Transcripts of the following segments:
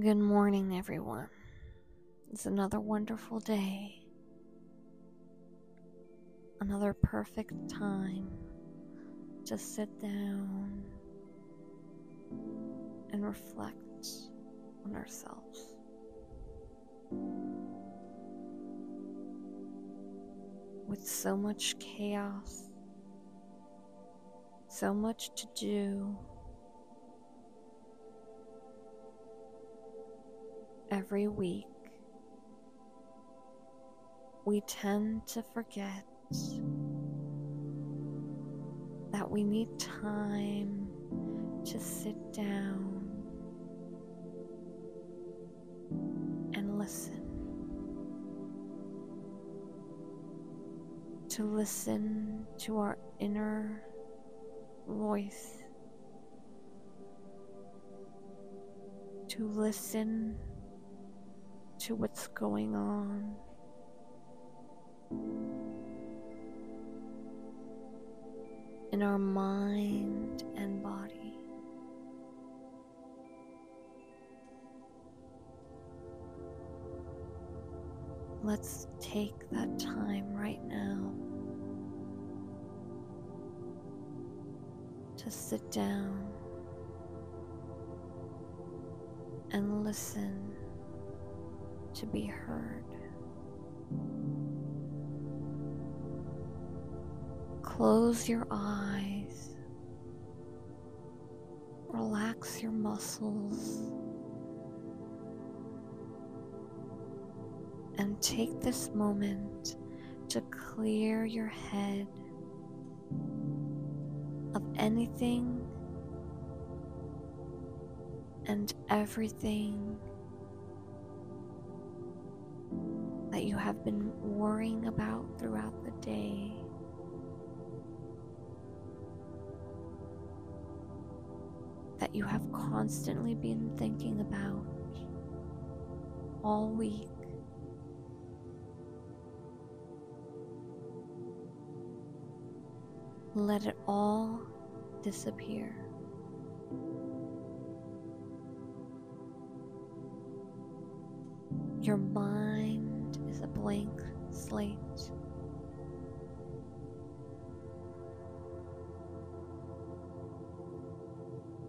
Good morning, everyone. It's another wonderful day, another perfect time to sit down and reflect on ourselves. With so much chaos, so much to do every week, we tend to forget that we need time to sit down and listen. To listen to our inner voice. To listen to what's going on. In our mind and body. Let's take that time right now to sit down and listen to be heard. Close your eyes. Relax your muscles. And take this moment to clear your head of anything and everything that you have been worrying about throughout the day. That you have constantly been thinking about all week. Let it all disappear. Your mind a blank slate.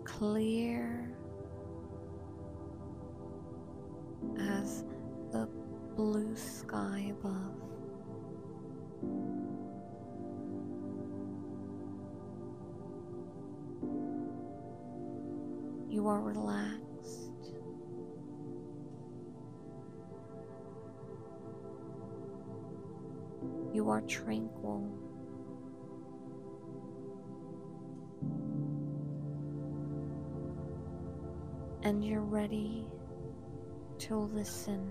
Clear as the blue sky above. You are relaxed. You are tranquil. And you're ready to listen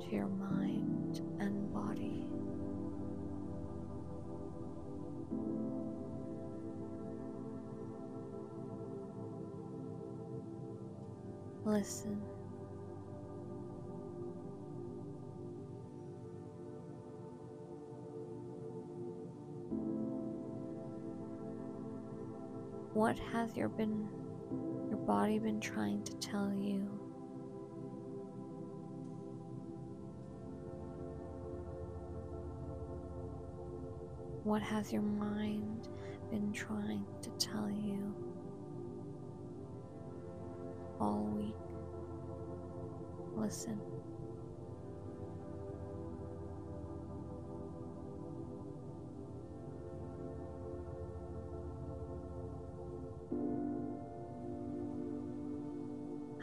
to your mind and body. Listen. What has your been your body been trying to tell you? What has your mind been trying to tell you all week? Listen.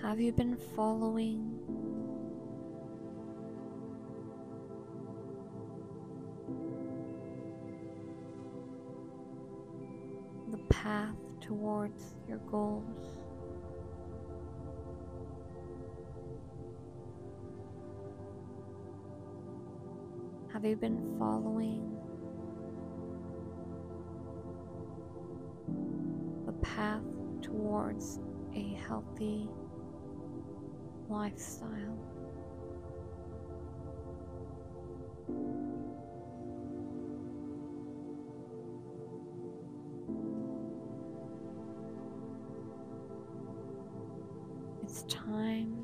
Have you been following the path towards your goals? Have you been following the path towards a healthy lifestyle. It's time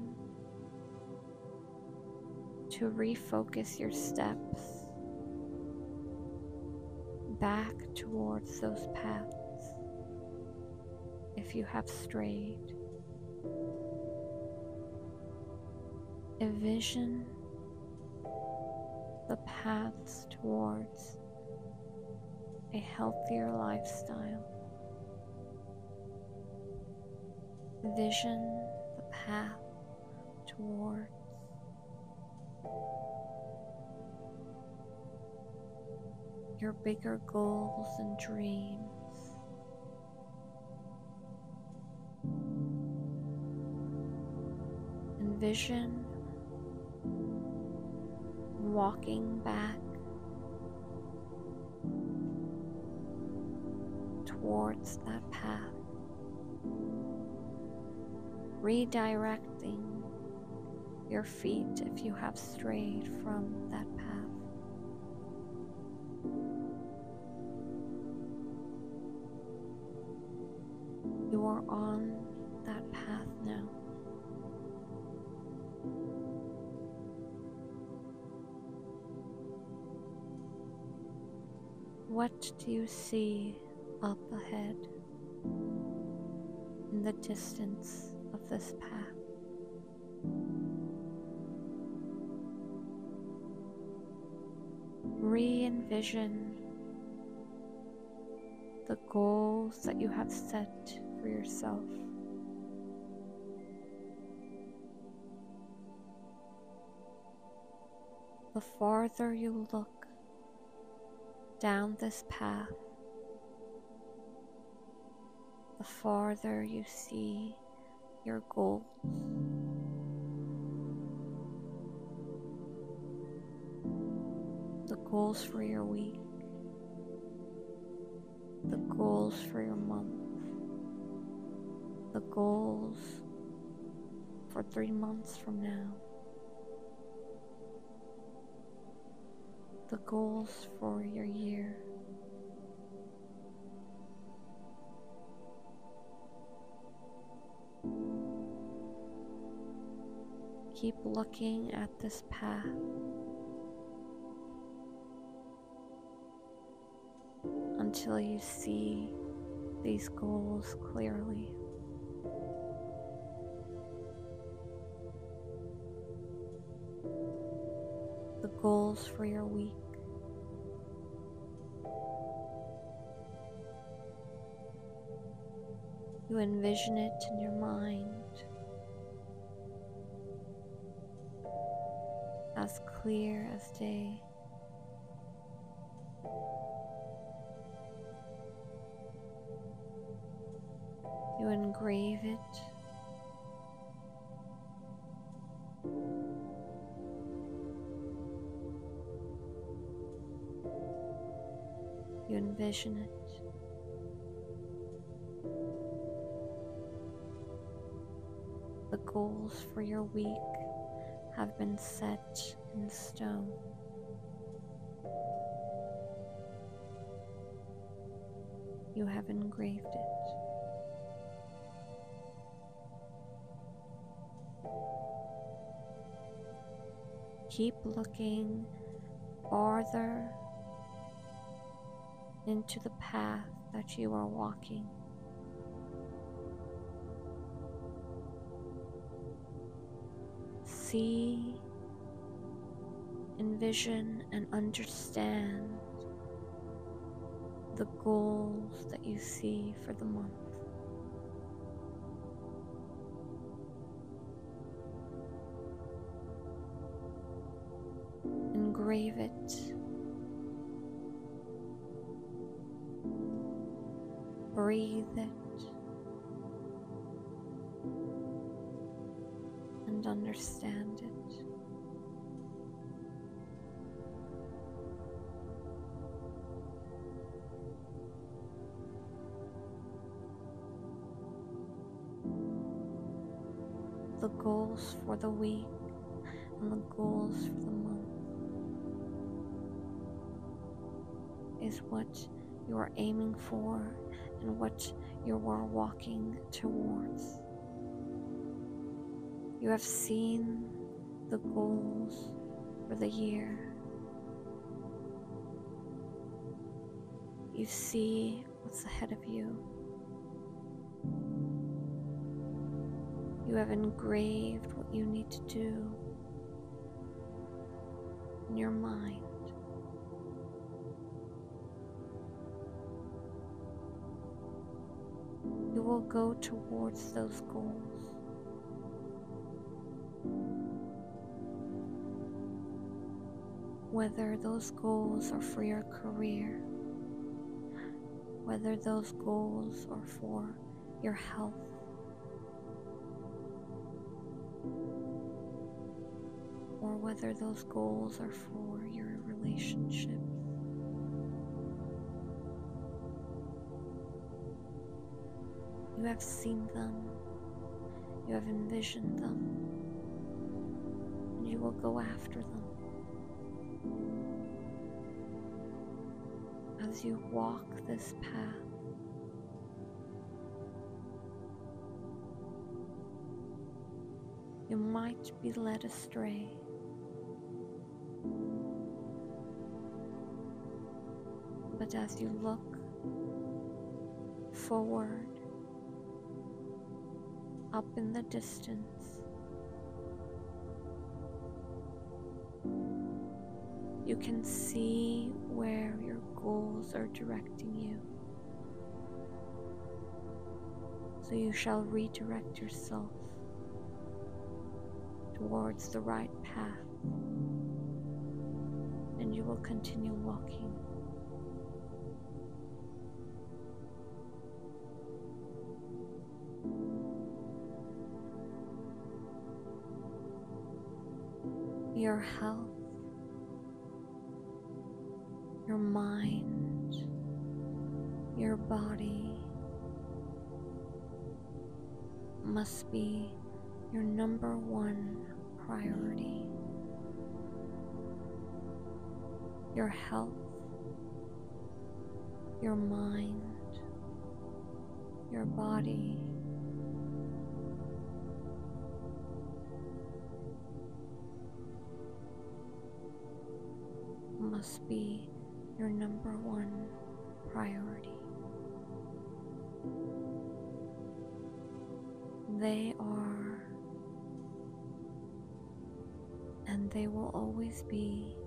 to refocus your steps back towards those paths if you have strayed. Envision the paths towards a healthier lifestyle. Vision the path towards your bigger goals and dreams. Envision walking back towards that path, redirecting your feet if you have strayed from that path. You are on that path now. What do you see up ahead in the distance of this path? Re envision the goals that you have set for yourself. The farther you look down this path, the farther you see your goals. The goals for your week, the goals for your month, the goals for three months from now, the goals for your year. Keep looking at this path. Until you see these goals clearly. Goals for your week. You envision it in your mind. as clear as day. You engrave it. Envision it. The goals for your week have been set in stone. You have engraved it. Keep looking farther into the path that you are walking. see, envision, and understand the goals that you see for the month. Engrave it. Breathe it. and understand it. The goals for the week and the goals for the month is what you are aiming for and what you are walking towards. You have seen the goals for the year. You see what's ahead of you. You have engraved what you need to do in your mind. Will go towards those goals. Whether those goals are for your career, whether those goals are for your health, or whether those goals are for your relationships. You have seen them, you have envisioned them, and you will go after them. As you walk this path, you might be led astray. But as you look forward, up in the distance, you can see where your goals are directing you. So you shall redirect yourself towards the right path and you will continue walking. Your health, your mind, your body must be your number one priority. Your health, your mind, your body. Must be your number one priority. They are and they will always be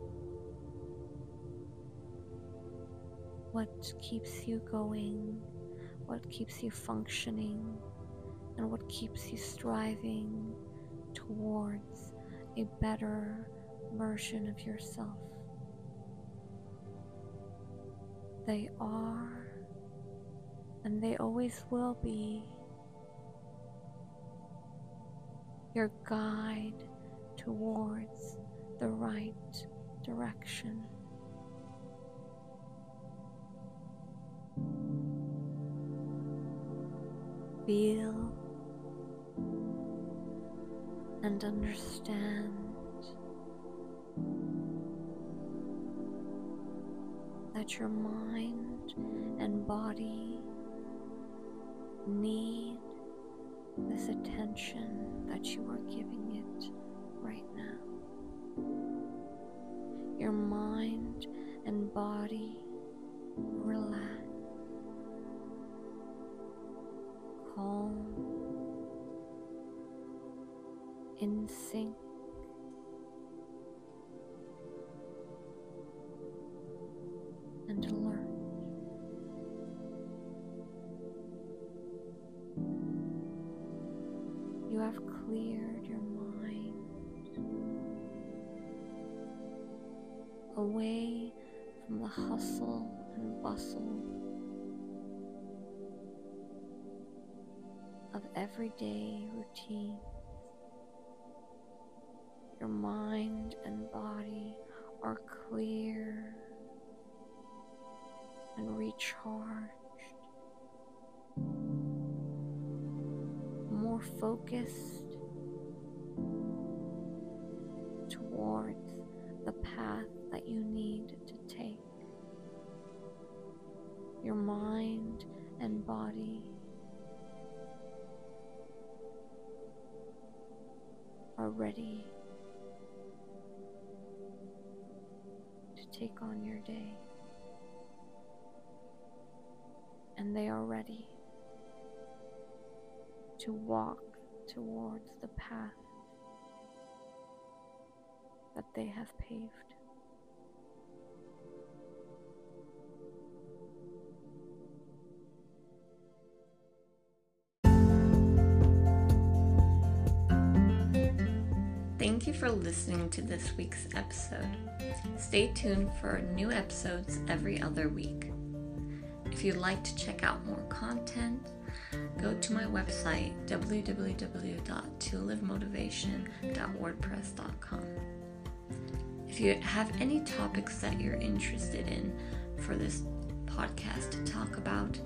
what keeps you going, what keeps you functioning, and what keeps you striving towards a better version of yourself. They are, and they always will be, your guide towards the right direction. Feel and understand that your mind and body need this attention that you are giving it right now. Your mind and body relax, calm, in sync. You have cleared your mind away from the hustle and bustle of everyday routine. Your mind and body are clear and recharged. More focused towards the path that you need to take. Your mind and body are ready to take on your day. And they are ready to walk towards the path that they have paved. Thank you for listening to this week's episode. Stay tuned for new episodes every other week. If you'd like to check out more content, go to my website www.tolivemotivation.wordpress.com. If you have any topics that you're interested in for this podcast to talk about,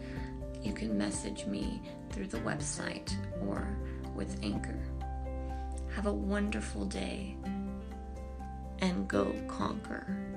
you can message me through the website or with Anchor. Have a wonderful day and go conquer.